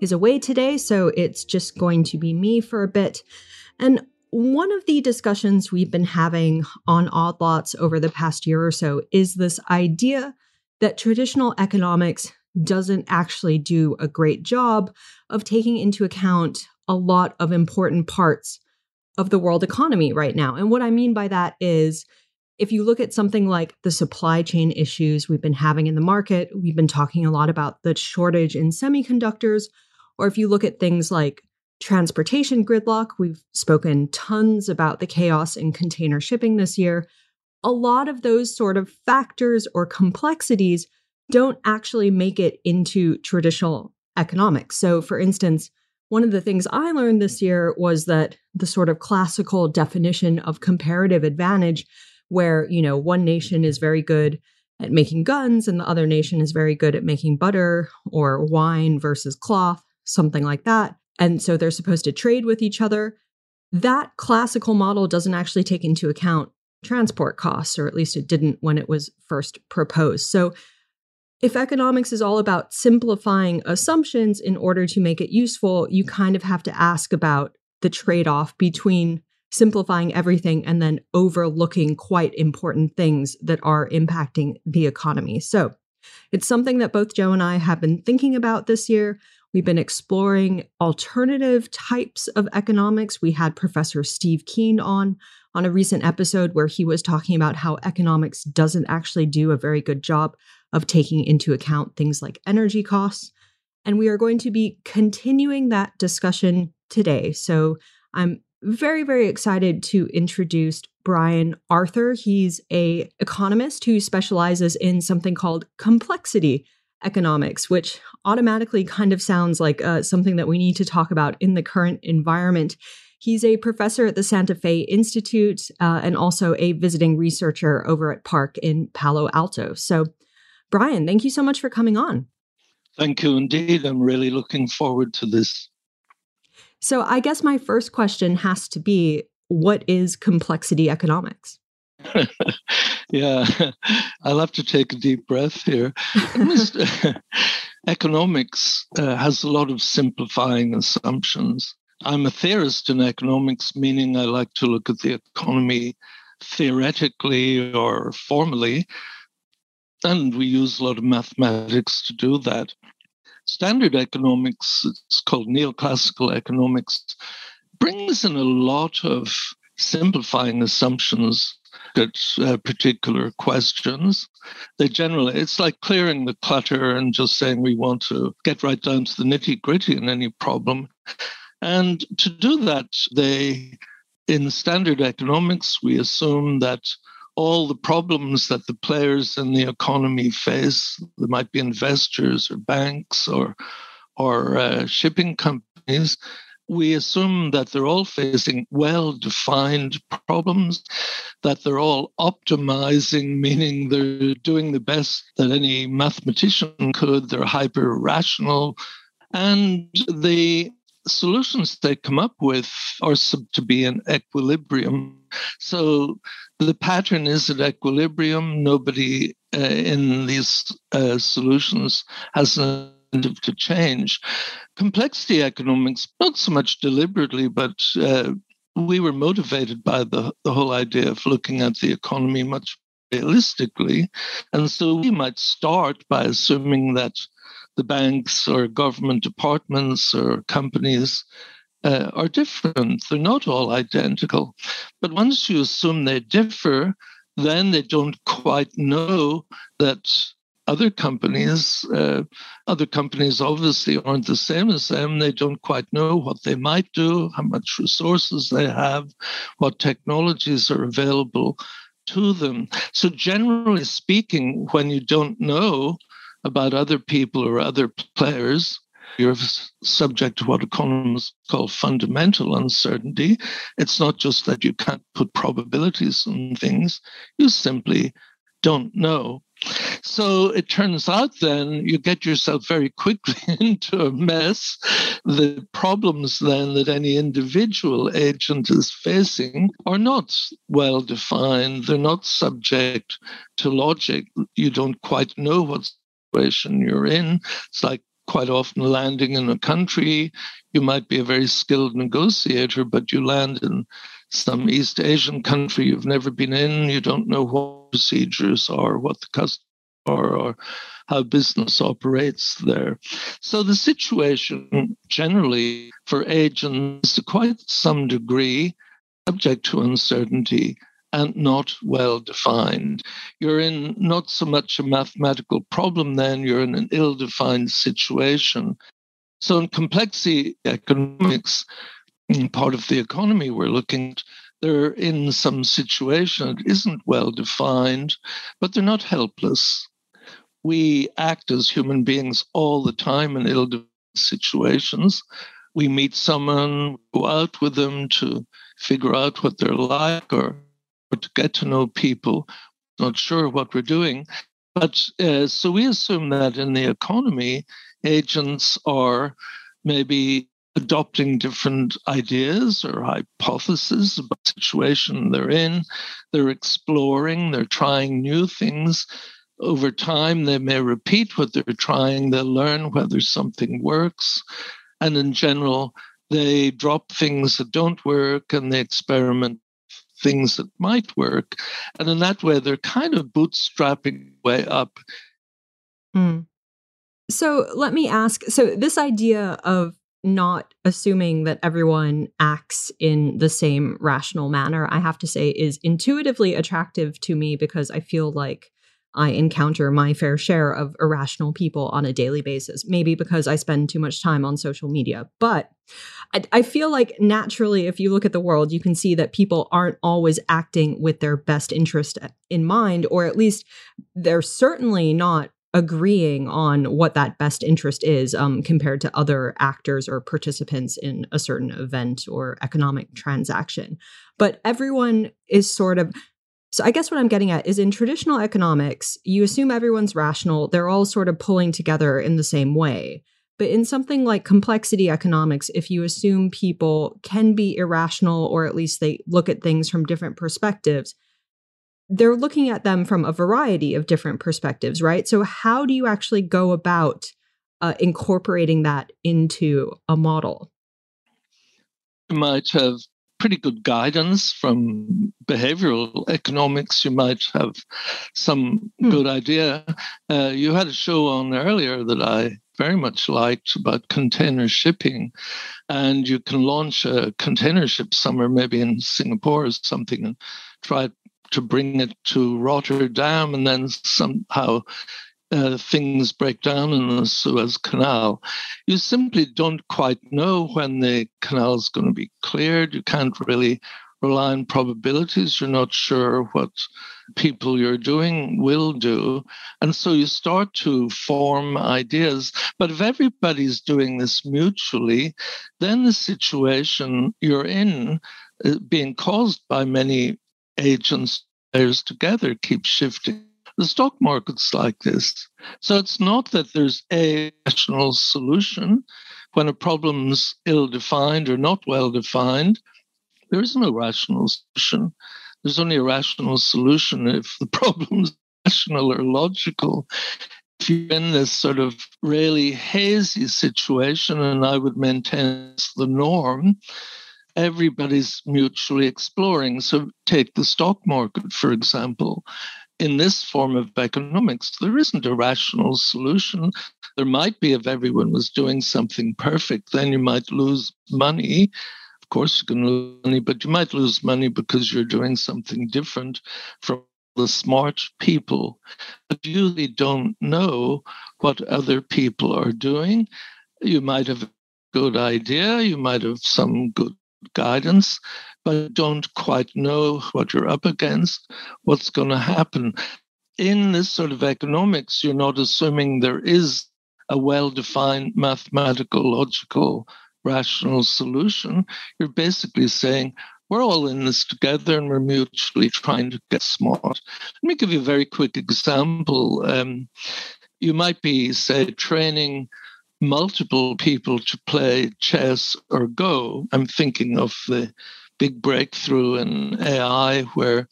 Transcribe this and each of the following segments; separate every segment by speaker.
Speaker 1: is away today, so it's just going to be me for a bit. And one of the discussions we've been having on Odd Lots over the past year or so is this idea that traditional economics doesn't actually do a great job of taking into account a lot of important parts of the world economy right now. And what I mean by that is if you look at something like the supply chain issues we've been having in the market, we've been talking a lot about the shortage in semiconductors, or if you look at things like transportation gridlock, we've spoken tons about the chaos in container shipping this year. A lot of those sort of factors or complexities don't actually make it into traditional economics. So, for instance, one of the things I learned this year was that the sort of classical definition of comparative advantage, where, you know, one nation is very good at making guns and the other nation is very good at making butter or wine versus cloth, something like that. And so they're supposed to trade with each other. That classical model doesn't actually take into account transport costs, or at least it didn't when it was first proposed. So if economics is all about simplifying assumptions in order to make it useful, you kind of have to ask about the trade off between simplifying everything and then overlooking quite important things that are impacting the economy. So it's something that both Joe and I have been thinking about this year. We've been exploring alternative types of economics. We had Professor Steve Keen on on a recent episode where he was talking about how economics doesn't actually do a very good job of taking into account things like energy costs. And we are going to be continuing that discussion today. So I'm very very excited to introduce Brian Arthur. He's a economist who specializes in something called complexity economics, which automatically kind of sounds like uh, something that we need to talk about in the current environment. He's a professor at the Santa Fe Institute uh, and also a visiting researcher over at PARC in Palo Alto. So, Brian, thank you so much for coming on.
Speaker 2: Thank you indeed. I'm really looking forward to this.
Speaker 1: So, I guess my first question has to be what is complexity economics?
Speaker 2: yeah, I'll have to take a deep breath here. economics uh, has a lot of simplifying assumptions. I'm a theorist in economics, meaning I like to look at the economy theoretically or formally, and we use a lot of mathematics to do that. Standard economics, it's called neoclassical economics, brings in a lot of simplifying assumptions at uh, particular questions. They generally, it's like clearing the clutter and just saying we want to get right down to the nitty gritty in any problem. And to do that, they, in standard economics, we assume that all the problems that the players in the economy face, there might be investors or banks or or uh, shipping companies, we assume that they're all facing well defined problems, that they're all optimizing, meaning they're doing the best that any mathematician could, they're hyper rational. And the solutions they come up with are to be in equilibrium. So the pattern is at equilibrium. Nobody uh, in these uh, solutions has an incentive to change. Complexity economics, not so much deliberately, but uh, we were motivated by the, the whole idea of looking at the economy much realistically. And so we might start by assuming that the banks or government departments or companies uh, are different. They're not all identical. But once you assume they differ, then they don't quite know that other companies, uh, other companies obviously aren't the same as them. They don't quite know what they might do, how much resources they have, what technologies are available to them. So, generally speaking, when you don't know about other people or other players, you're subject to what economists call fundamental uncertainty. It's not just that you can't put probabilities on things, you simply don't know. So it turns out then you get yourself very quickly into a mess. The problems then that any individual agent is facing are not well defined, they're not subject to logic. You don't quite know what situation you're in. It's like quite often landing in a country. You might be a very skilled negotiator, but you land in some East Asian country you've never been in. You don't know what procedures are, what the customs are, or how business operates there. So the situation generally for agents, to quite some degree, subject to uncertainty and not well defined. You're in not so much a mathematical problem, then you're in an ill defined situation. So, in complexity economics, part of the economy we're looking at, they're in some situation that isn't well defined, but they're not helpless. We act as human beings all the time in ill situations. We meet someone, go out with them to figure out what they're like or or to get to know people, not sure what we're doing. But uh, so we assume that in the economy, agents are maybe adopting different ideas or hypotheses about the situation they're in. They're exploring, they're trying new things. Over time, they may repeat what they're trying, they'll learn whether something works. And in general, they drop things that don't work and they experiment things that might work. And in that way, they're kind of bootstrapping way up.
Speaker 1: Mm. So let me ask so, this idea of not assuming that everyone acts in the same rational manner, I have to say, is intuitively attractive to me because I feel like I encounter my fair share of irrational people on a daily basis, maybe because I spend too much time on social media. But I, I, feel like naturally, if you look at the world, you can see that people aren't always acting with their best interest in mind, or at least they're certainly not agreeing on what that best interest is um, compared to other actors or participants in a certain event or economic transaction. But everyone is sort of so I guess what I'm getting at is in traditional economics, you assume everyone's rational, they're all sort of pulling together in the same way. But in something like complexity economics, if you assume people can be irrational or at least they look at things from different perspectives, they're looking at them from a variety of different perspectives, right? So, how do you actually go about uh, incorporating that into a model?
Speaker 2: You might have pretty good guidance from behavioral economics. You might have some hmm. good idea. Uh, you had a show on earlier that I very much liked about container shipping. And you can launch a container ship somewhere, maybe in Singapore or something, and try to bring it to Rotterdam and then somehow uh, things break down in the Suez Canal. You simply don't quite know when the canal is going to be cleared. You can't really rely on probabilities. You're not sure what people you're doing will do. And so you start to form ideas. But if everybody's doing this mutually, then the situation you're in, uh, being caused by many agents players together, keep shifting the stock market's like this. So it's not that there's a rational solution. when a problem's ill defined or not well defined, there is no rational solution. There's only a rational solution if the problem's rational or logical. If you're in this sort of really hazy situation, and I would maintain the norm, everybody's mutually exploring. So, take the stock market, for example. In this form of economics, there isn't a rational solution. There might be if everyone was doing something perfect, then you might lose money. Of course, you can lose money, but you might lose money because you're doing something different from the smart people. But you really don't know what other people are doing. You might have a good idea, you might have some good guidance, but don't quite know what you're up against, what's going to happen. In this sort of economics, you're not assuming there is a well defined mathematical, logical, rational solution. You're basically saying, we're all in this together and we're mutually trying to get smart. Let me give you a very quick example. Um, you might be, say, training multiple people to play chess or Go. I'm thinking of the big breakthrough in AI where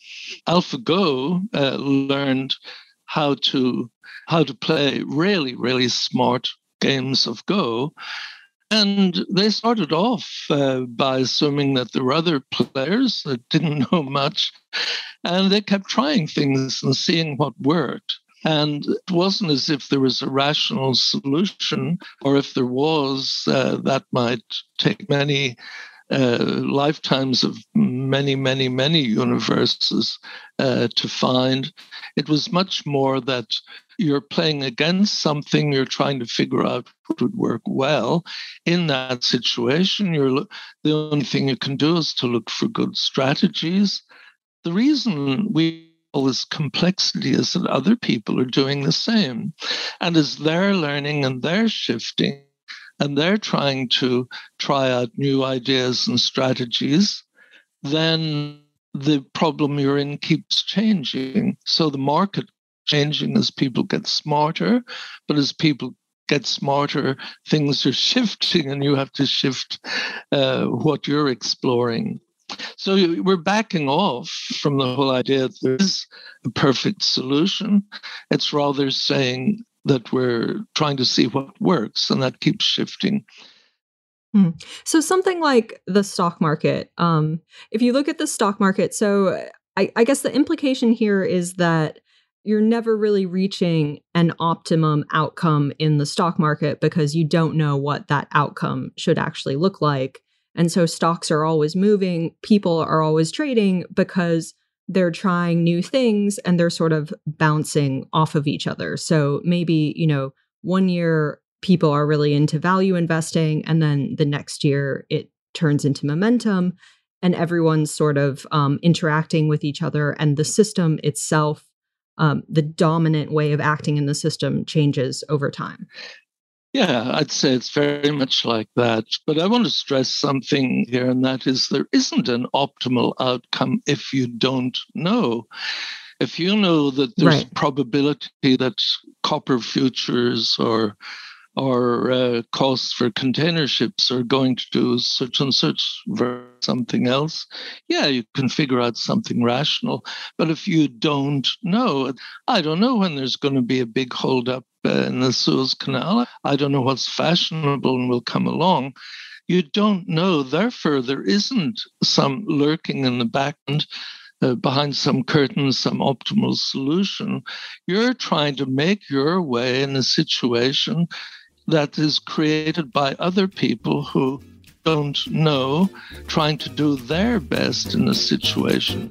Speaker 2: AlphaGo uh, learned how to how to play really really smart games of Go. And they started off uh, by assuming that there were other players that didn't know much, and they kept trying things and seeing what worked. And it wasn't as if there was a rational solution, or if there was, uh, that might take many uh, lifetimes of many, many, many universes uh, to find. It was much more that you're playing against something, you're trying to figure out what would work well. In that situation, you're the only thing you can do is to look for good strategies. The reason we all this complexity is that other people are doing the same. And as they're learning and they're shifting and they're trying to try out new ideas and strategies, then the problem you're in keeps changing. So the market changing as people get smarter, but as people get smarter, things are shifting, and you have to shift uh, what you're exploring. So we're backing off from the whole idea that there is a perfect solution. It's rather saying that we're trying to see what works, and that keeps shifting.
Speaker 1: Hmm. So something like the stock market. Um, if you look at the stock market, so I, I guess the implication here is that you're never really reaching an optimum outcome in the stock market because you don't know what that outcome should actually look like. And so stocks are always moving, people are always trading because they're trying new things and they're sort of bouncing off of each other. So maybe, you know, one year people are really into value investing and then the next year it turns into momentum and everyone's sort of um, interacting with each other and the system itself um, the dominant way of acting in the system changes over time
Speaker 2: yeah, I'd say it's very much like that. But I want to stress something here, and that is there isn't an optimal outcome if you don't know. If you know that there's right. probability that copper futures or or uh, costs for container ships are going to do such and such for something else, yeah, you can figure out something rational. But if you don't know, I don't know when there's going to be a big holdup in the Suez Canal. I don't know what's fashionable and will come along. You don't know. Therefore, there isn't some lurking in the back end. Uh, behind some curtains, some optimal solution. You're trying to make your way in a situation that is created by other people who don't know, trying to do their best in a situation.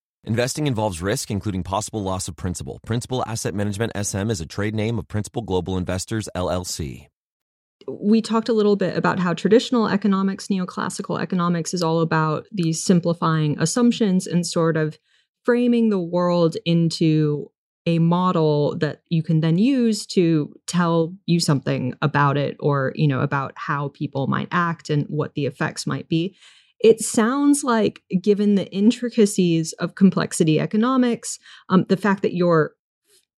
Speaker 3: Investing involves risk, including possible loss of principal. Principal Asset Management SM is a trade name of Principal Global Investors, LLC.
Speaker 1: We talked a little bit about how traditional economics, neoclassical economics, is all about these simplifying assumptions and sort of framing the world into a model that you can then use to tell you something about it or you know about how people might act and what the effects might be it sounds like given the intricacies of complexity economics um, the fact that you're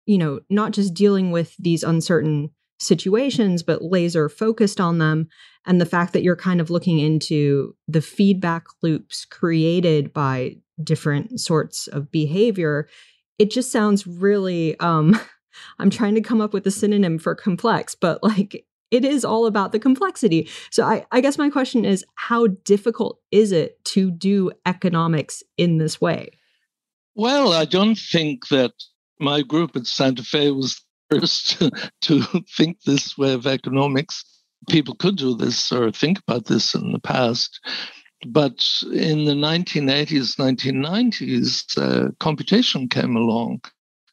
Speaker 1: you know not just dealing with these uncertain situations but laser focused on them and the fact that you're kind of looking into the feedback loops created by different sorts of behavior it just sounds really um I'm trying to come up with a synonym for complex, but like it is all about the complexity. So I, I guess my question is how difficult is it to do economics in this way?
Speaker 2: Well, I don't think that my group at Santa Fe was first to think this way of economics. People could do this or think about this in the past. But in the 1980s, 1990s, uh, computation came along.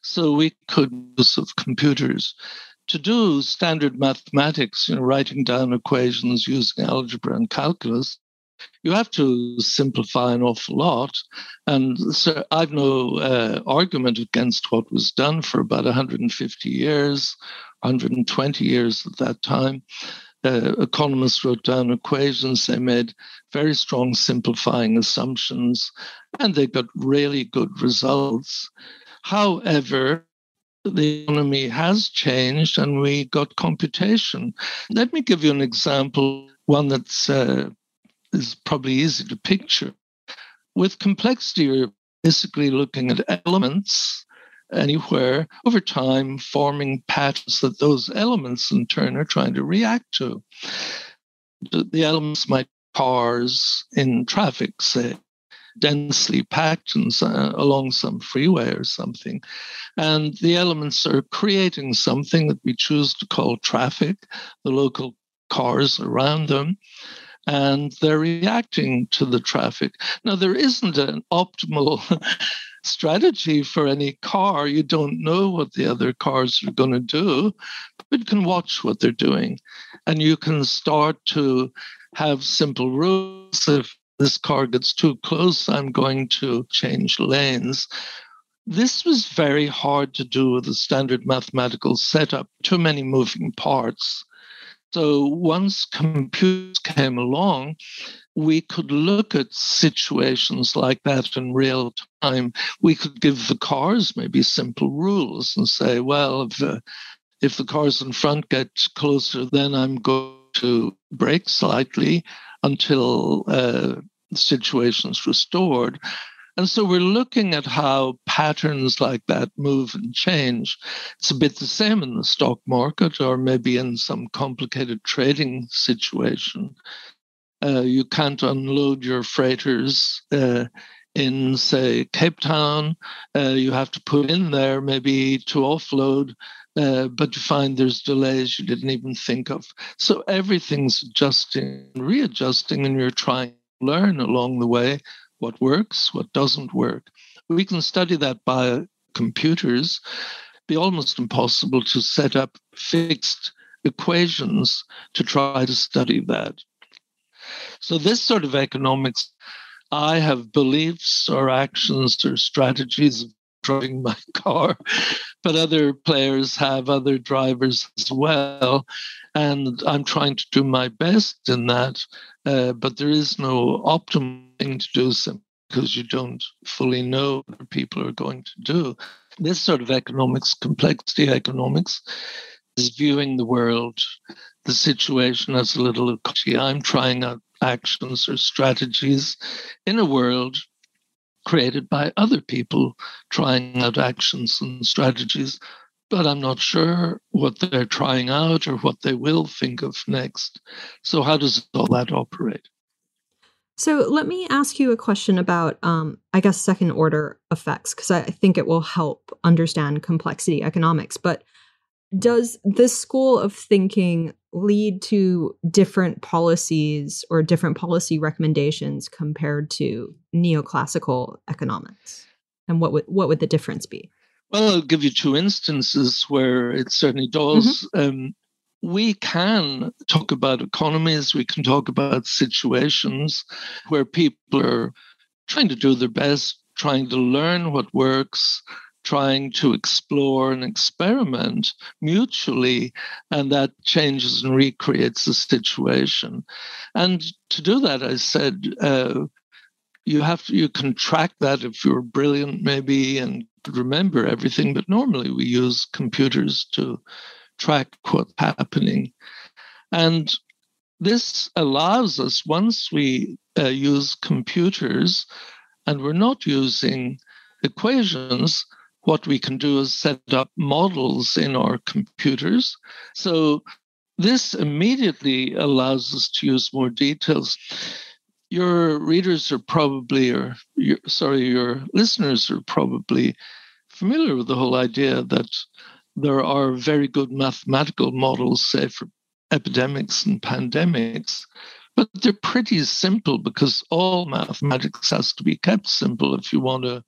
Speaker 2: So we could use of computers to do standard mathematics, you know, writing down equations using algebra and calculus. You have to simplify an awful lot. And so I've no uh, argument against what was done for about 150 years, 120 years at that time uh, economists wrote down equations, they made very strong simplifying assumptions, and they got really good results. However, the economy has changed and we got computation. Let me give you an example, one that's uh, is probably easy to picture. With complexity, you're basically looking at elements anywhere over time, forming patterns that those elements in turn are trying to react to. The elements might cars in traffic, say, densely packed uh, along some freeway or something. And the elements are creating something that we choose to call traffic, the local cars around them and they're reacting to the traffic. Now, there isn't an optimal strategy for any car. You don't know what the other cars are going to do, but you can watch what they're doing. And you can start to have simple rules. If this car gets too close, I'm going to change lanes. This was very hard to do with a standard mathematical setup, too many moving parts. So once computers came along, we could look at situations like that in real time. We could give the cars maybe simple rules and say, well, if, uh, if the cars in front get closer, then I'm going to brake slightly until uh, situation's restored. And so we're looking at how patterns like that move and change. It's a bit the same in the stock market or maybe in some complicated trading situation. Uh, you can't unload your freighters uh, in, say, Cape Town. Uh, you have to put in there maybe to offload, uh, but you find there's delays you didn't even think of. So everything's adjusting, readjusting, and you're trying learn along the way what works, what doesn't work. We can study that by computers. Be almost impossible to set up fixed equations to try to study that. So, this sort of economics, I have beliefs or actions or strategies of driving my car, but other players have other drivers as well. And I'm trying to do my best in that, uh, but there is no optimum thing to do so because you don't fully know what people are going to do. This sort of economics, complexity economics, is viewing the world, the situation as a little I'm trying out actions or strategies in a world created by other people trying out actions and strategies, but I'm not sure what they're trying out or what they will think of next. So, how does all that operate?
Speaker 1: So, let me ask you a question about, um, I guess, second order effects, because I think it will help understand complexity economics. But does this school of thinking lead to different policies or different policy recommendations compared to neoclassical economics? And what would what would the difference be?
Speaker 2: Well, I'll give you two instances where it certainly does. Mm-hmm. Um, we can talk about economies, we can talk about situations where people are trying to do their best, trying to learn what works, trying to explore and experiment mutually, and that changes and recreates the situation. And to do that, I said, uh, you have to you can track that if you're brilliant maybe and remember everything but normally we use computers to track what's happening. And this allows us once we uh, use computers and we're not using equations what we can do is set up models in our computers. So this immediately allows us to use more details your readers are probably, or your, sorry, your listeners are probably familiar with the whole idea that there are very good mathematical models, say, for epidemics and pandemics, but they're pretty simple because all mathematics has to be kept simple if you want to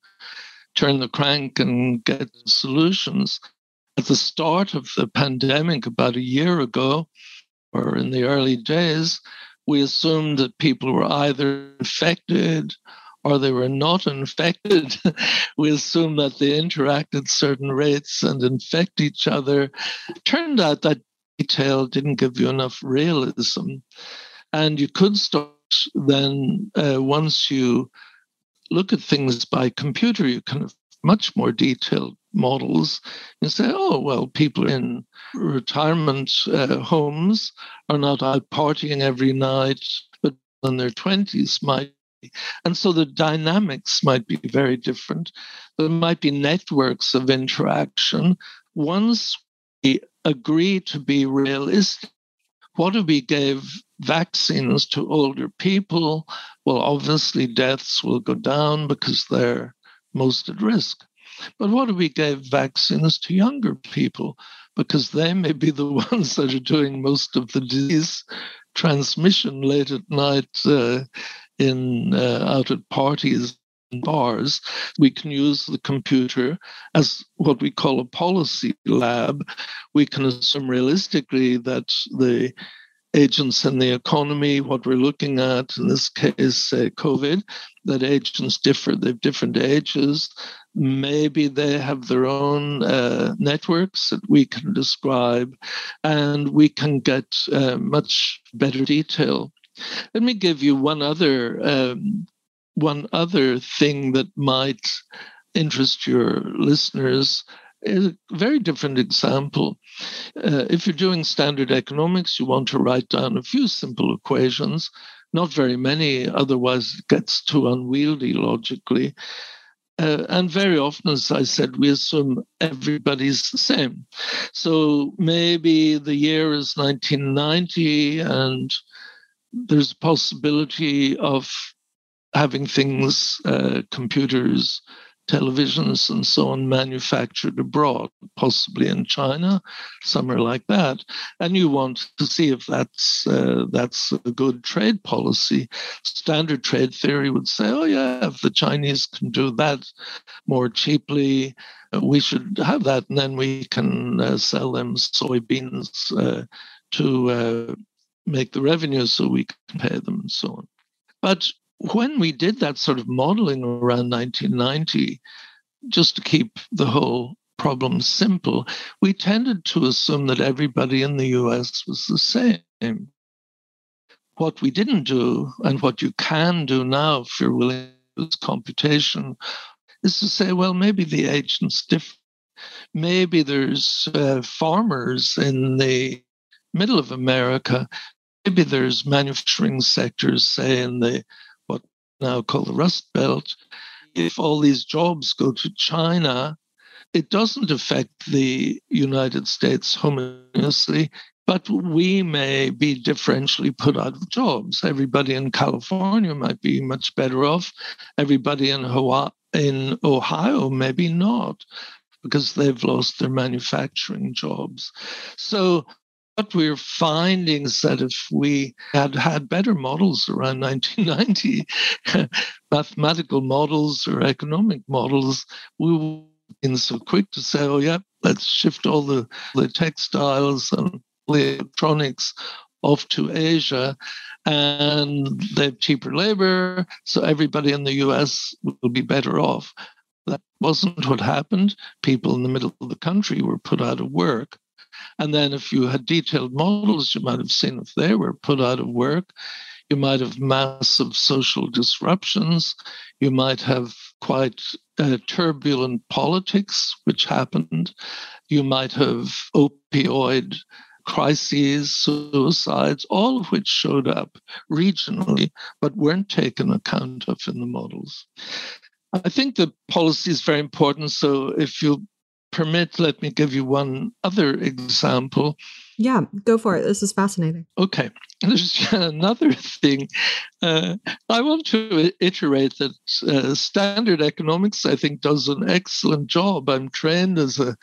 Speaker 2: turn the crank and get solutions. At the start of the pandemic, about a year ago, or in the early days, we assumed that people were either infected or they were not infected. we assumed that they interact at certain rates and infect each other. Turned out that detail didn't give you enough realism. And you could start then, uh, once you look at things by computer, you can have much more detailed models and say, oh, well, people in retirement uh, homes are not out partying every night, but in their 20s might. And so the dynamics might be very different. There might be networks of interaction. Once we agree to be realistic, what if we gave vaccines to older people? Well, obviously, deaths will go down because they're most at risk. But what if we gave vaccines to younger people? Because they may be the ones that are doing most of the disease transmission late at night uh, in uh, out at parties and bars. We can use the computer as what we call a policy lab. We can assume realistically that the agents in the economy, what we're looking at in this case, uh, COVID, that agents differ. They have different ages. Maybe they have their own uh, networks that we can describe, and we can get uh, much better detail. Let me give you one other um, one other thing that might interest your listeners a very different example. Uh, if you're doing standard economics, you want to write down a few simple equations, not very many, otherwise it gets too unwieldy logically. Uh, and very often, as I said, we assume everybody's the same. So maybe the year is 1990 and there's a possibility of having things, uh, computers, televisions and so on manufactured abroad, possibly in China, somewhere like that, and you want to see if that's uh, that's a good trade policy. Standard trade theory would say, oh yeah, if the Chinese can do that more cheaply, uh, we should have that, and then we can uh, sell them soybeans uh, to uh, make the revenue so we can pay them and so on. But when we did that sort of modeling around 1990, just to keep the whole problem simple, we tended to assume that everybody in the US was the same. What we didn't do, and what you can do now if you're willing to use computation, is to say, well, maybe the agent's different. Maybe there's uh, farmers in the middle of America. Maybe there's manufacturing sectors, say, in the now called the Rust Belt, if all these jobs go to China, it doesn't affect the United States homogeneously, but we may be differentially put out of jobs. Everybody in California might be much better off. Everybody in Hawaii, in Ohio, maybe not, because they've lost their manufacturing jobs. So what we're finding is that if we had had better models around 1990, mathematical models or economic models, we would have been so quick to say, oh, yeah, let's shift all the, the textiles and the electronics off to Asia and they have cheaper labor, so everybody in the US will be better off. That wasn't what happened. People in the middle of the country were put out of work. And then, if you had detailed models, you might have seen if they were put out of work, you might have massive social disruptions. You might have quite uh, turbulent politics, which happened. You might have opioid crises, suicides, all of which showed up regionally but weren't taken account of in the models. I think the policy is very important. So, if you permit, let me give you one other example.
Speaker 1: Yeah, go for it. This is fascinating.
Speaker 2: Okay. There's another thing. Uh, I want to iterate that uh, standard economics, I think, does an excellent job. I'm trained as a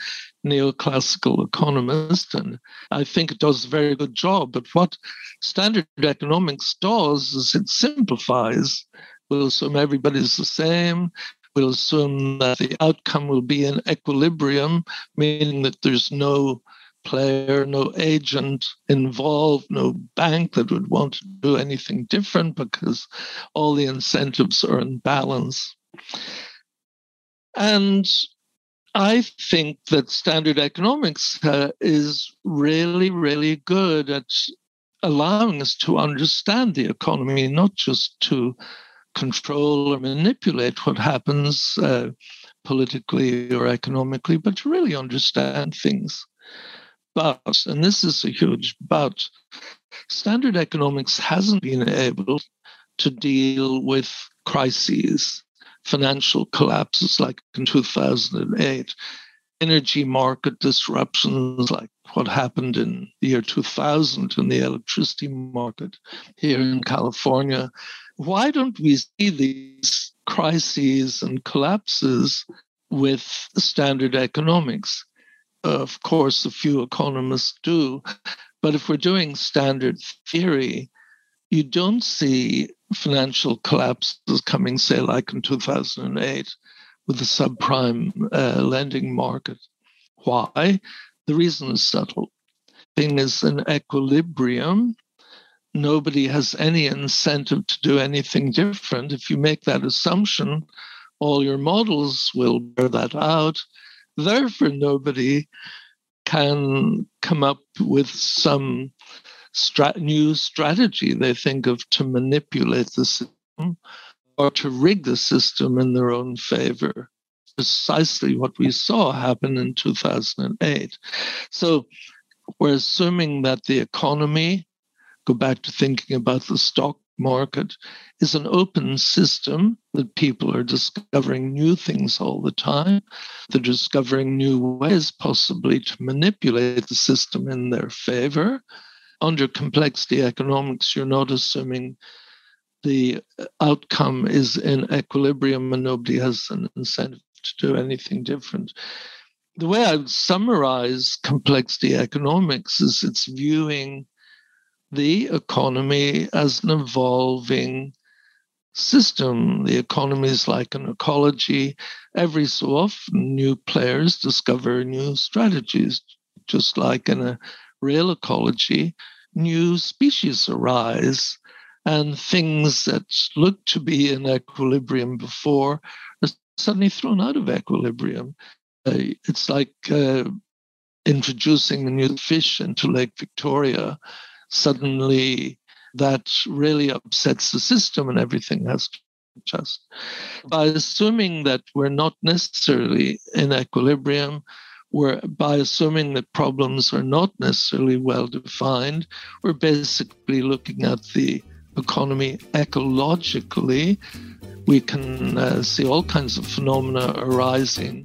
Speaker 2: neoclassical economist, and I think it does a very good job. But what standard economics does is it simplifies. We'll assume everybody's the same. We'll assume that the outcome will be in equilibrium, meaning that there's no player, no agent involved, no bank that would want to do anything different because all the incentives are in balance. And I think that standard economics uh, is really, really good at allowing us to understand the economy, not just to control or manipulate what happens uh, politically or economically, but to really understand things. But, and this is a huge but, standard economics hasn't been able to deal with crises financial collapses like in 2008, energy market disruptions like what happened in the year 2000 in the electricity market here in California. Why don't we see these crises and collapses with standard economics? Of course, a few economists do. But if we're doing standard theory, you don't see financial collapses coming, say, like in 2008 with the subprime uh, lending market. Why? The reason is subtle. Thing is in equilibrium. Nobody has any incentive to do anything different. If you make that assumption, all your models will bear that out. Therefore, nobody can come up with some stra- new strategy they think of to manipulate the system or to rig the system in their own favor. Precisely what we saw happen in 2008. So we're assuming that the economy, go back to thinking about the stock market, is an open system that people are discovering new things all the time. They're discovering new ways, possibly, to manipulate the system in their favor under complexity economics, you're not assuming the uh, outcome is in equilibrium and nobody has an incentive to do anything different. The way I would summarize complexity economics is it's viewing the economy as an evolving system. The economy is like an ecology. Every so often, new players discover new strategies, just like in a real ecology, new species arise, and things that looked to be in equilibrium before are suddenly thrown out of equilibrium. Uh, it's like uh, introducing a new fish into Lake Victoria. Suddenly, that really upsets the system, and everything has to adjust. By assuming that we're not necessarily in equilibrium, where by assuming that problems are not necessarily well defined, we're basically looking at the economy ecologically. We can uh, see all kinds of phenomena arising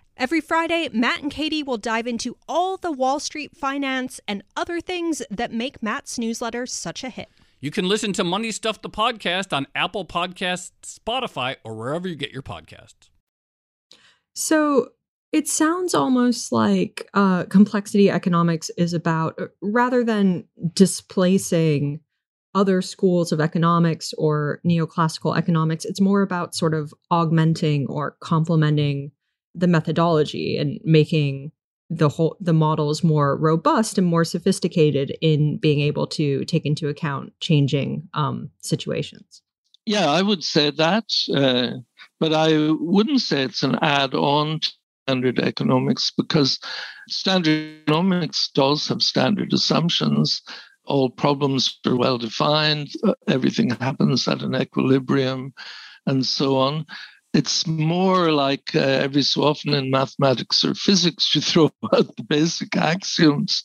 Speaker 1: Every Friday, Matt and Katie will dive into all the Wall Street finance and other things that make Matt's newsletter such a hit.
Speaker 4: You can listen to Money Stuff the podcast on Apple Podcasts, Spotify, or wherever you get your podcasts.
Speaker 1: So it sounds almost like uh, complexity economics is about, uh, rather than displacing other schools of economics or neoclassical economics, it's more about sort of augmenting or complementing the methodology and making the whole the models more robust and more sophisticated in being able to take into account changing um, situations.
Speaker 2: Yeah, I would say that, uh, but I wouldn't say it's an add-on to standard economics because standard economics does have standard assumptions. All problems are well defined. Uh, everything happens at an equilibrium, and so on it's more like uh, every so often in mathematics or physics, you throw out the basic axioms.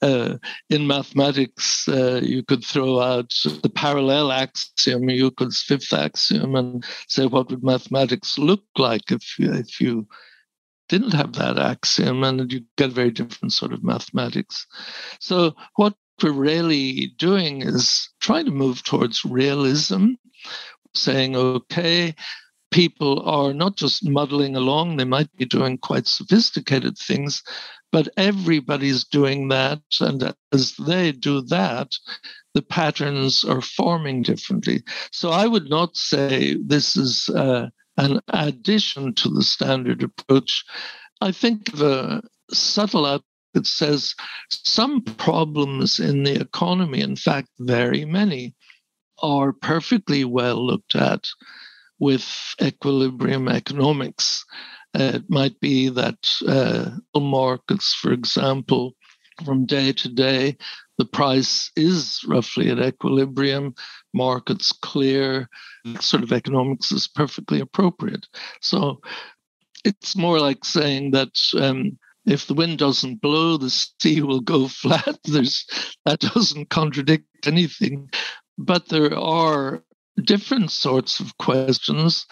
Speaker 2: Uh, in mathematics, uh, you could throw out the parallel axiom, Euclid's fifth axiom, and say what would mathematics look like if if you didn't have that axiom, and you get a very different sort of mathematics. So what we're really doing is trying to move towards realism, saying, okay, people are not just muddling along, they might be doing quite sophisticated things, but everybody's doing that. And as they do that, the patterns are forming differently. So I would not say this is uh, an addition to the standard approach. I think of a subtle out that says some problems in the economy, in fact, very many, are perfectly well looked at with equilibrium economics. Uh, it might be that uh, markets, for example, from day to day, the price is roughly at equilibrium, markets clear, sort of economics is perfectly appropriate. So it's more like saying that um, if the wind doesn't blow, the sea will go flat. There's that doesn't contradict anything, but there are different sorts of questions.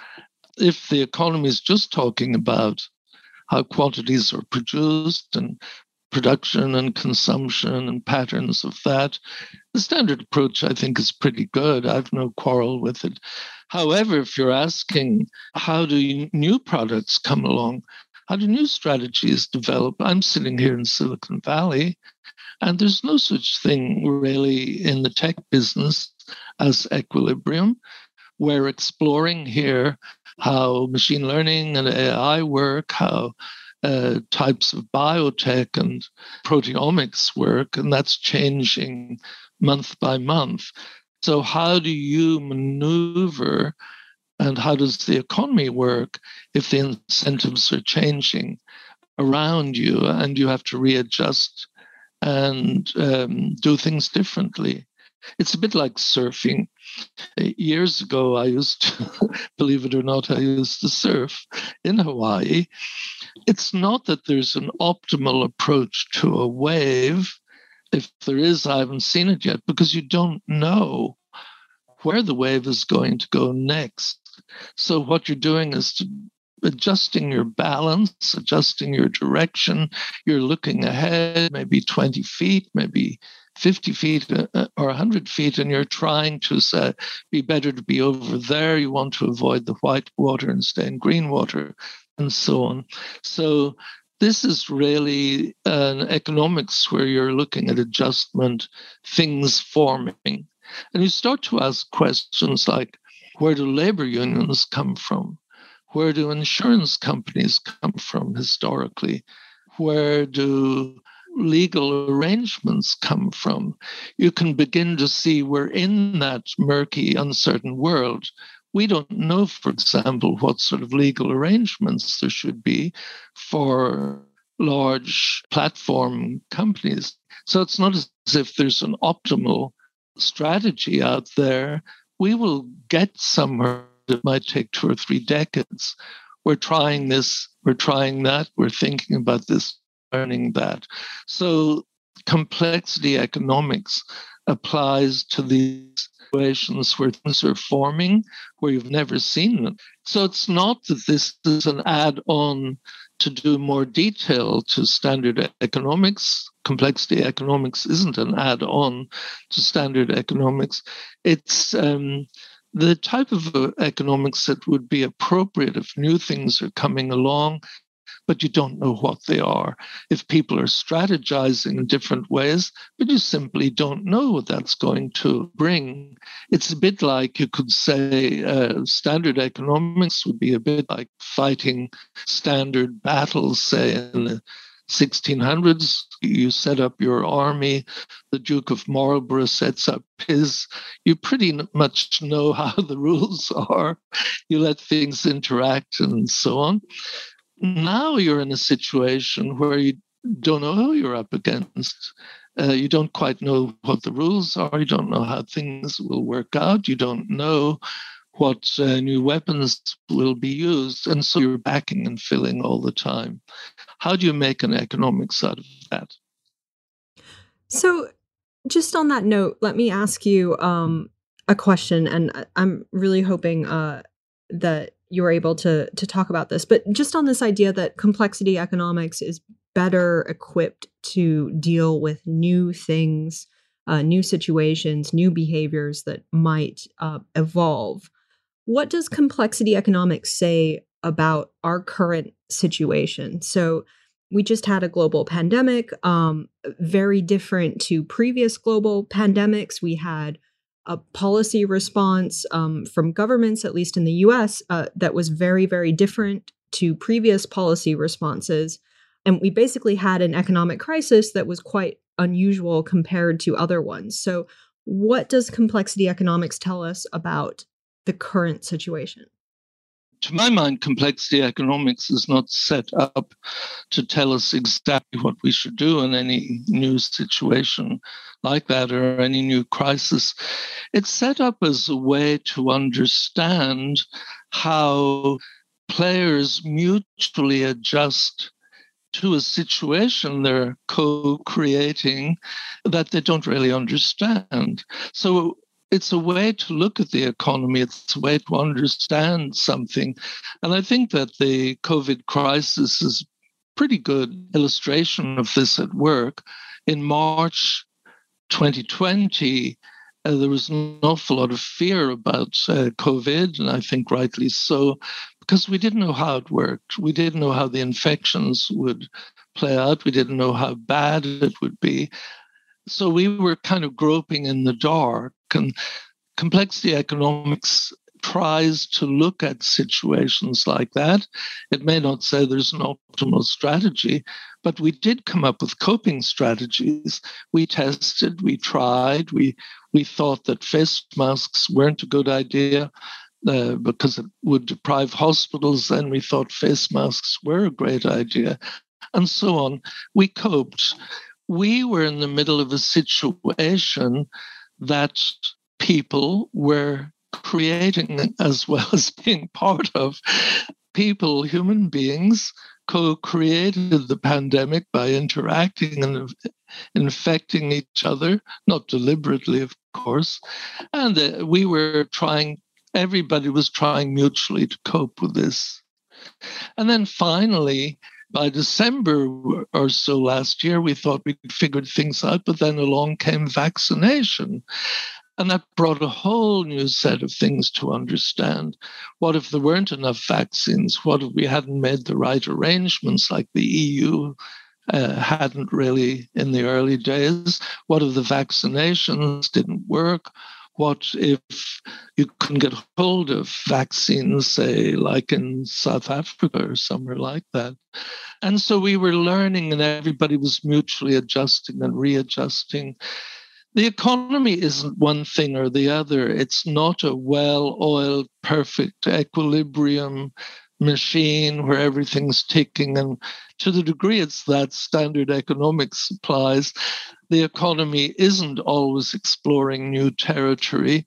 Speaker 2: If the economy is just talking about how quantities are produced and production and consumption and patterns of that, the standard approach, I think, is pretty good. I've no quarrel with it. However, if you're asking how do new products come along, how do new strategies develop? I'm sitting here in Silicon Valley, and there's no such thing really in the tech business as equilibrium. We're exploring here how machine learning and AI work, how uh, types of biotech and proteomics work, and that's changing month by month. So, how do you maneuver and how does the economy work if the incentives are changing around you and you have to readjust and um, do things differently? It's a bit like surfing. Years ago, I used to, believe it or not, I used to surf in Hawaii. It's not that there's an optimal approach to a wave. If there is, I haven't seen it yet because you don't know where the wave is going to go next. So, what you're doing is to adjusting your balance, adjusting your direction. You're looking ahead, maybe 20 feet, maybe 50 feet uh, uh, or 100 feet, and you're trying to say, be better to be over there. You want to avoid the white water and stay in green water, and so on. So, this is really an economics where you're looking at adjustment, things forming. And you start to ask questions like where do labor unions come from? Where do insurance companies come from historically? Where do legal arrangements come from? You can begin to see we're in that murky, uncertain world. We don't know, for example, what sort of legal arrangements there should be for large platform companies. So it's not as if there's an optimal strategy out there. We will get somewhere. It might take two or three decades. We're trying this, we're trying that, we're thinking about this, learning that. So complexity economics applies to these situations where things are forming where you've never seen them. So it's not that this is an add on to do more detail to standard economics. Complexity economics isn't an add on to standard economics. It's um, the type of uh, economics that would be appropriate if new things are coming along but you don't know what they are. If people are strategizing in different ways, but you simply don't know what that's going to bring. It's a bit like you could say uh, standard economics would be a bit like fighting standard battles, say, in the 1600s, you set up your army, the Duke of Marlborough sets up his. You pretty much know how the rules are. You let things interact and so on. Now you're in a situation where you don't know who you're up against. Uh, you don't quite know what the rules are. You don't know how things will work out. You don't know what uh, new weapons will be used. And so you're backing and filling all the time. How do you make an economics out of that?
Speaker 1: So, just on that note, let me ask you um, a question. And I'm really hoping uh, that you were able to to talk about this but just on this idea that complexity economics is better equipped to deal with new things uh, new situations new behaviors that might uh, evolve what does complexity economics say about our current situation? So we just had a global pandemic um, very different to previous global pandemics. We had a policy response um, from governments, at least in the US, uh, that was very, very different to previous policy responses. And we basically had an economic crisis that was quite unusual compared to other ones. So, what does complexity economics tell us about the current situation?
Speaker 2: to my mind, complexity economics is not set up to tell us exactly what we should do in any new situation like that or any new crisis. It's set up as a way to understand how players mutually adjust to a situation they're co creating that they don't really understand. So it's a way to look at the economy, it's a way to understand something. And I think that the COVID crisis is pretty good illustration of this at work. In March 2020, uh, there was an awful lot of fear about uh, COVID, and I think rightly so, because we didn't know how it worked. We didn't know how the infections would play out. We didn't know how bad it would be. So we were kind of groping in the dark. And complexity economics tries to look at situations like that. It may not say there's an optimal strategy, but we did come up with coping strategies. We tested, we tried, we we thought that face masks weren't a good idea. Uh, because it would deprive hospitals, then we thought face masks were a great idea, and so on. We coped we were in the middle of a situation that people were creating as well as being part of. People, human beings, co created the pandemic by interacting and infecting each other, not deliberately, of course. And uh, we were trying, everybody was trying mutually to cope with this. And then finally, by December or so last year, we thought we'd figured things out, but then along came vaccination. And that brought a whole new set of things to understand. What if there weren't enough vaccines? What if we hadn't made the right arrangements like the EU uh, hadn't really in the early days? What if the vaccinations didn't work? what if you couldn't get hold of vaccines, say, like in South Africa or somewhere like that? And so we were learning, and everybody was mutually adjusting and readjusting. The economy isn't one thing or the other. It's not a well oiled, perfect equilibrium machine where everything's ticking. And to the degree it's that standard economics applies, the economy isn't always exploring new territory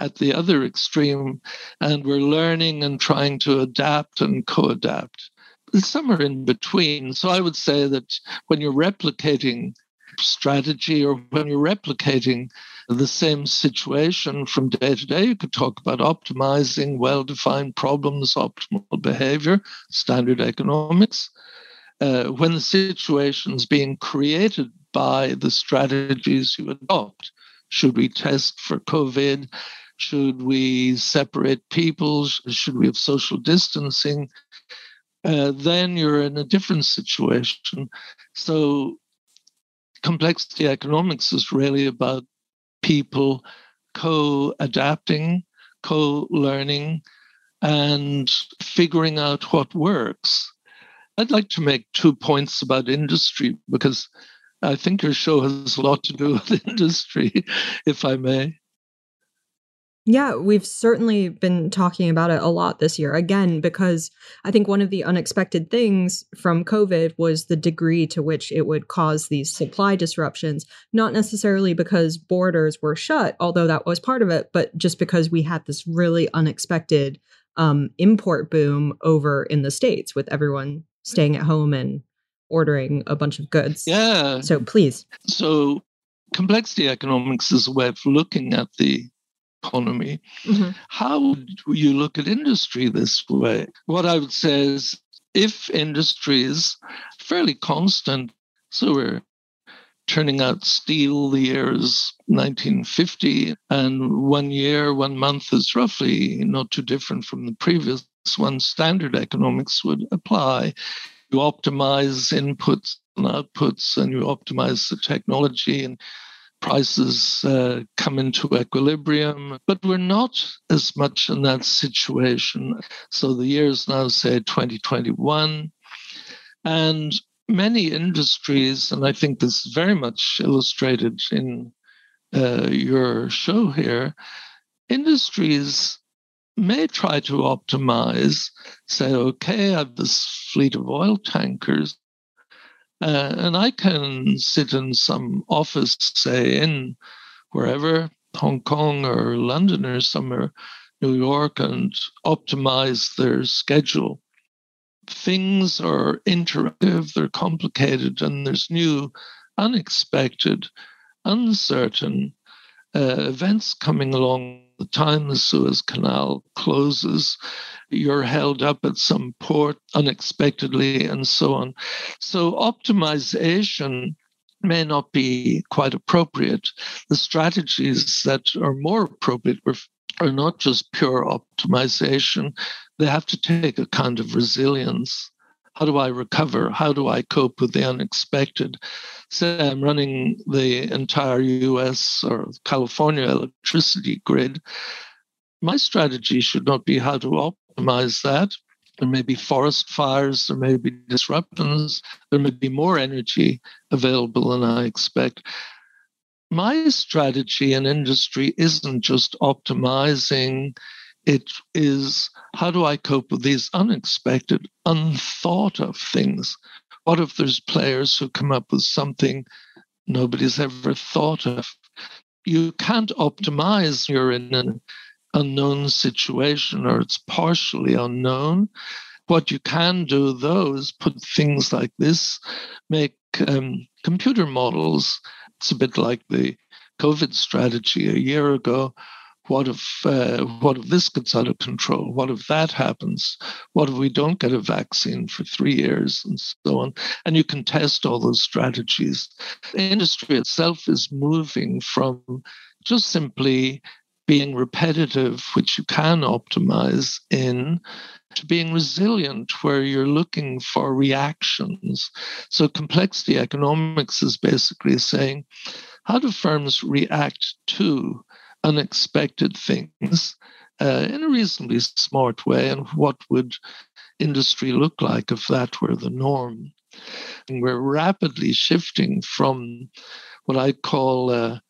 Speaker 2: at the other extreme. And we're learning and trying to adapt and co adapt. Somewhere in between. So I would say that when you're replicating strategy or when you're replicating the same situation from day to day. You could talk about optimizing well defined problems, optimal behavior, standard economics. Uh, when the situation is being created by the strategies you adopt, should we test for COVID? Should we separate people? Should we have social distancing? Uh, then you're in a different situation. So, complexity economics is really about people co adapting, co learning, and figuring out what works. I'd like to make two points about industry because I think your show has a lot to do with industry, if I may.
Speaker 1: Yeah, we've certainly been talking about it a lot this year. Again, because I think one of the unexpected things from COVID was the degree to which it would cause these supply disruptions, not necessarily because borders were shut, although that was part of it, but just because we had this really unexpected um, import boom over in the States with everyone staying at home and ordering a bunch of goods.
Speaker 2: Yeah.
Speaker 1: So please.
Speaker 2: So complexity economics is a way of looking at the economy. Mm-hmm. How would you look at industry this way? What I would say is if industry is fairly constant, so we're turning out steel the year is 1950 and one year one month is roughly not too different from the previous one standard economics would apply you optimize inputs and outputs and you optimize the technology and prices uh, come into equilibrium, but we're not as much in that situation. So the year is now, say, 2021. And many industries, and I think this is very much illustrated in uh, your show here, industries may try to optimize, say, okay, I have this fleet of oil tankers. Uh, and I can sit in some office, say in wherever, Hong Kong or London or somewhere, New York, and optimize their schedule. Things are interactive, they're complicated, and there's new, unexpected, uncertain uh, events coming along the time the Suez Canal closes, you're held up at some port unexpectedly, and so on. So, optimization may not be quite appropriate. The strategies that are more appropriate are not just pure optimization, they have to take a kind of resilience. How do I recover? How do I cope with the unexpected? Say I'm running the entire US or California electricity grid. My strategy should not be how to optimize that. There may be forest fires, there may be disruptions, there may be more energy available than I expect. My strategy in industry isn't just optimizing it is how do I cope with these unexpected, unthought of things? What if there's players who come up with something nobody's ever thought of? You can't optimize. You're in an unknown situation or it's partially unknown. What you can do, though, is put things like this, make um, computer models. It's a bit like the COVID strategy a year ago, what if uh, what if this gets out of control? What if that happens? What if we don't get a vaccine for three years and so on? And you can test all those strategies. The industry itself is moving from just simply being repetitive, which you can optimize in, to being resilient, where you're looking for reactions. So, complexity economics is basically saying, how do firms react to unexpected things uh, in a reasonably smart way. And what would industry look like if that were the norm? And we're rapidly shifting from what I call a,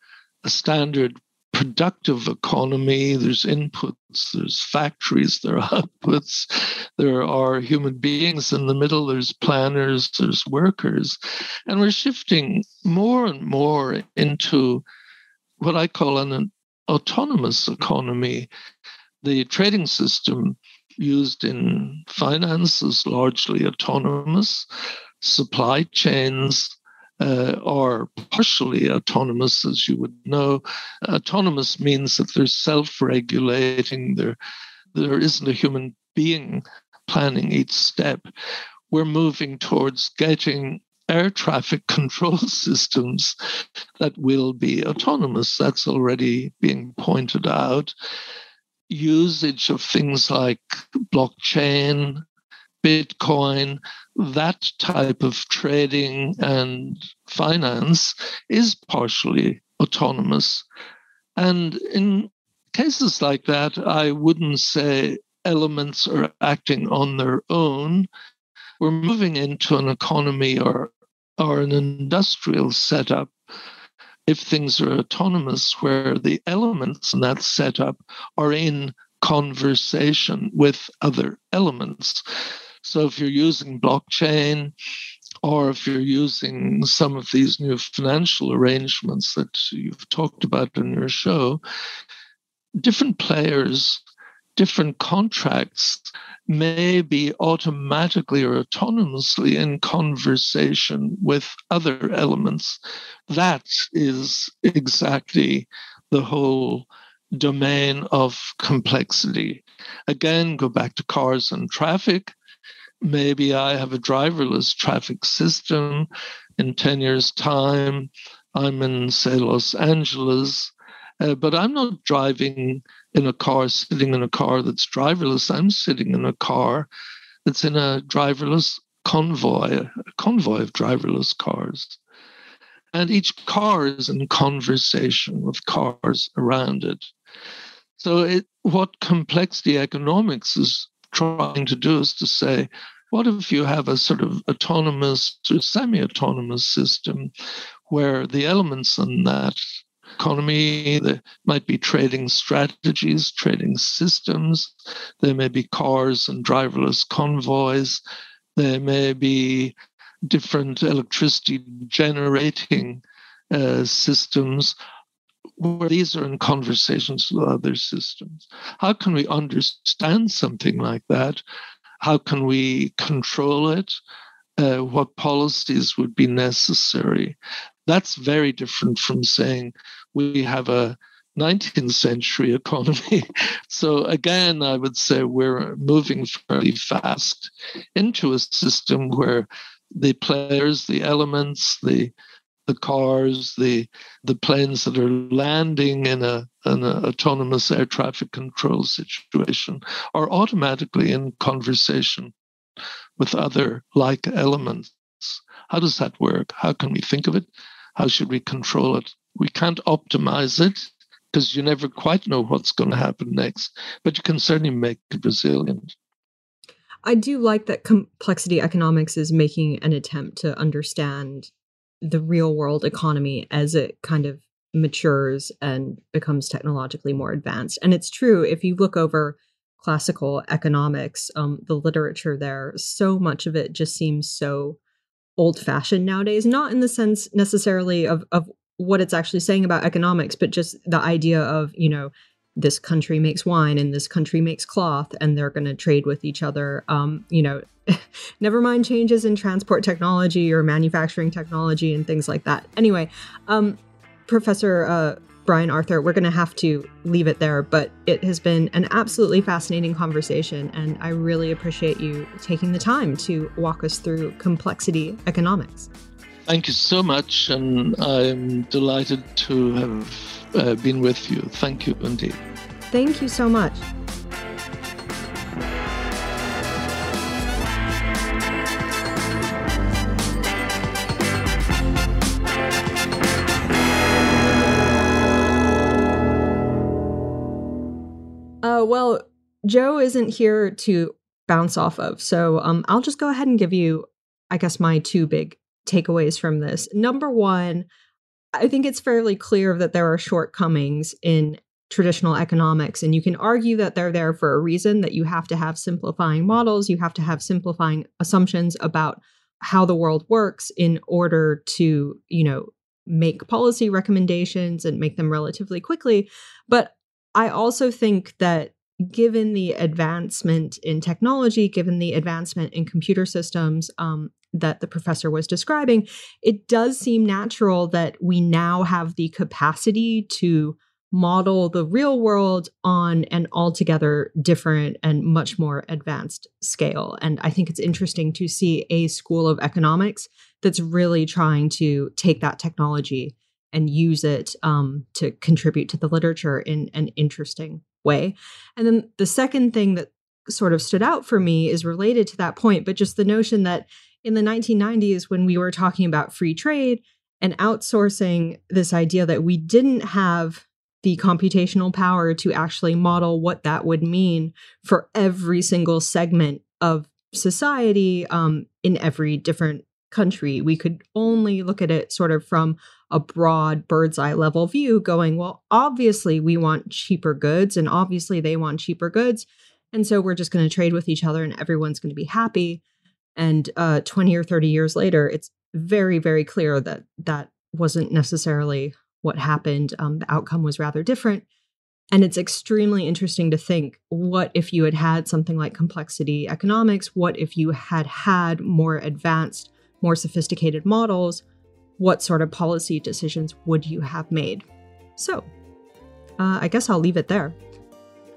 Speaker 2: a standard productive economy. There's inputs, there's factories, there are outputs, there are human beings in the middle, there's planners, there's workers. And we're shifting more and more into what I call an autonomous economy. The trading system used in finance is largely autonomous. Supply chains uh, are partially autonomous, as you would know. Autonomous means that they're self-regulating. There, there isn't a human being planning each step. We're moving towards getting air traffic control systems that will be autonomous. That's already being pointed out. Usage of things like blockchain, Bitcoin, that type of trading and finance is partially autonomous. And in cases like that, I wouldn't say elements are acting on their own. We're moving into an economy or, or an industrial setup if things are autonomous, where the elements in that setup are in conversation with other elements. So if you're using blockchain, or if you're using some of these new financial arrangements that you've talked about in your show, different players, different contracts may be automatically or autonomously in conversation with other elements. That is exactly the whole domain of complexity. Again, go back to cars and traffic maybe I have a driverless traffic system. In 10 years' time, I'm in, say, Los Angeles, uh, but I'm not driving in a car, sitting in a car that's driverless. I'm sitting in a car that's in a driverless convoy, a convoy of driverless cars. And each car is in conversation with cars around it. So, it, what complexity economics is trying to do is to say, what if you have a sort of autonomous or semi autonomous system where the elements in that economy. There might be trading strategies, trading systems. There may be cars and driverless convoys. There may be different electricity generating uh, systems where these are in conversations with other systems. How can we understand something like that? How can we control it? Uh, what policies would be necessary? That's very different from saying we have a 19th century economy. so, again, I would say we're moving fairly fast into a system where the players, the elements, the the cars, the the planes that are landing in a an autonomous air traffic control situation are automatically in conversation with other like elements. How does that work? How can we think of it? How should we control it? We can't optimize it because you never quite know what's going to happen next, but you can certainly make it resilient.
Speaker 1: I do like that complexity economics is making an attempt to understand the real world economy as it kind of matures and becomes technologically more advanced. And it's true if you look over classical economics, um, the literature there, so much of it just seems so old fashioned nowadays, not in the sense necessarily of, of what it's actually saying about economics, but just the idea of, you know, this country makes wine and this country makes cloth and they're going to trade with each other. Um, you know, never mind changes in transport technology or manufacturing technology and things like that. Anyway, um, Professor uh, Brian Arthur, we're going to have to leave it there, but it has been an absolutely fascinating conversation, and I really appreciate you taking the time to walk us through complexity economics.
Speaker 2: Thank you so much, and I'm delighted to have uh, been with you. Thank you indeed.
Speaker 1: Thank you so much. Uh, well, Joe isn't here to bounce off of, so um, I'll just go ahead and give you, I guess, my two big takeaways from this. Number one, I think it's fairly clear that there are shortcomings in traditional economics, and you can argue that they're there for a reason. That you have to have simplifying models, you have to have simplifying assumptions about how the world works in order to, you know, make policy recommendations and make them relatively quickly. But I also think that given the advancement in technology, given the advancement in computer systems um, that the professor was describing, it does seem natural that we now have the capacity to model the real world on an altogether different and much more advanced scale. And I think it's interesting to see a school of economics that's really trying to take that technology and use it um, to contribute to the literature in an interesting way. And then the second thing that sort of stood out for me is related to that point, but just the notion that in the 1990s, when we were talking about free trade and outsourcing this idea that we didn't have the computational power to actually model what that would mean for every single segment of society um, in every different country. We could only look at it sort of from a broad bird's eye level view, going, well, obviously we want cheaper goods, and obviously they want cheaper goods. And so we're just going to trade with each other and everyone's going to be happy. And uh, 20 or 30 years later, it's very, very clear that that wasn't necessarily what happened. Um, the outcome was rather different. And it's extremely interesting to think what if you had had something like complexity economics? What if you had had more advanced, more sophisticated models? What sort of policy decisions would you have made? So, uh, I guess I'll leave it there.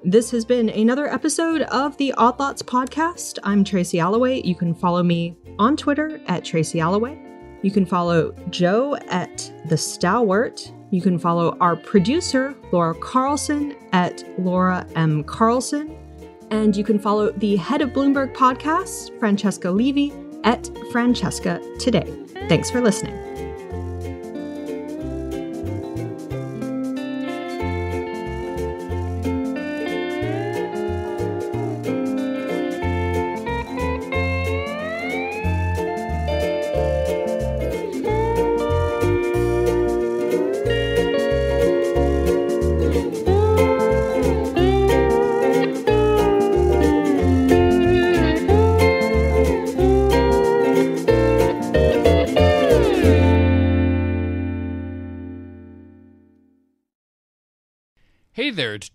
Speaker 1: This has been another episode of the Odd Lots podcast. I'm Tracy Alloway. You can follow me on Twitter at Tracy Alloway. You can follow Joe at The Stalwart. You can follow our producer, Laura Carlson, at Laura M. Carlson. And you can follow the head of Bloomberg podcast, Francesca Levy, at Francesca Today. Thanks for listening.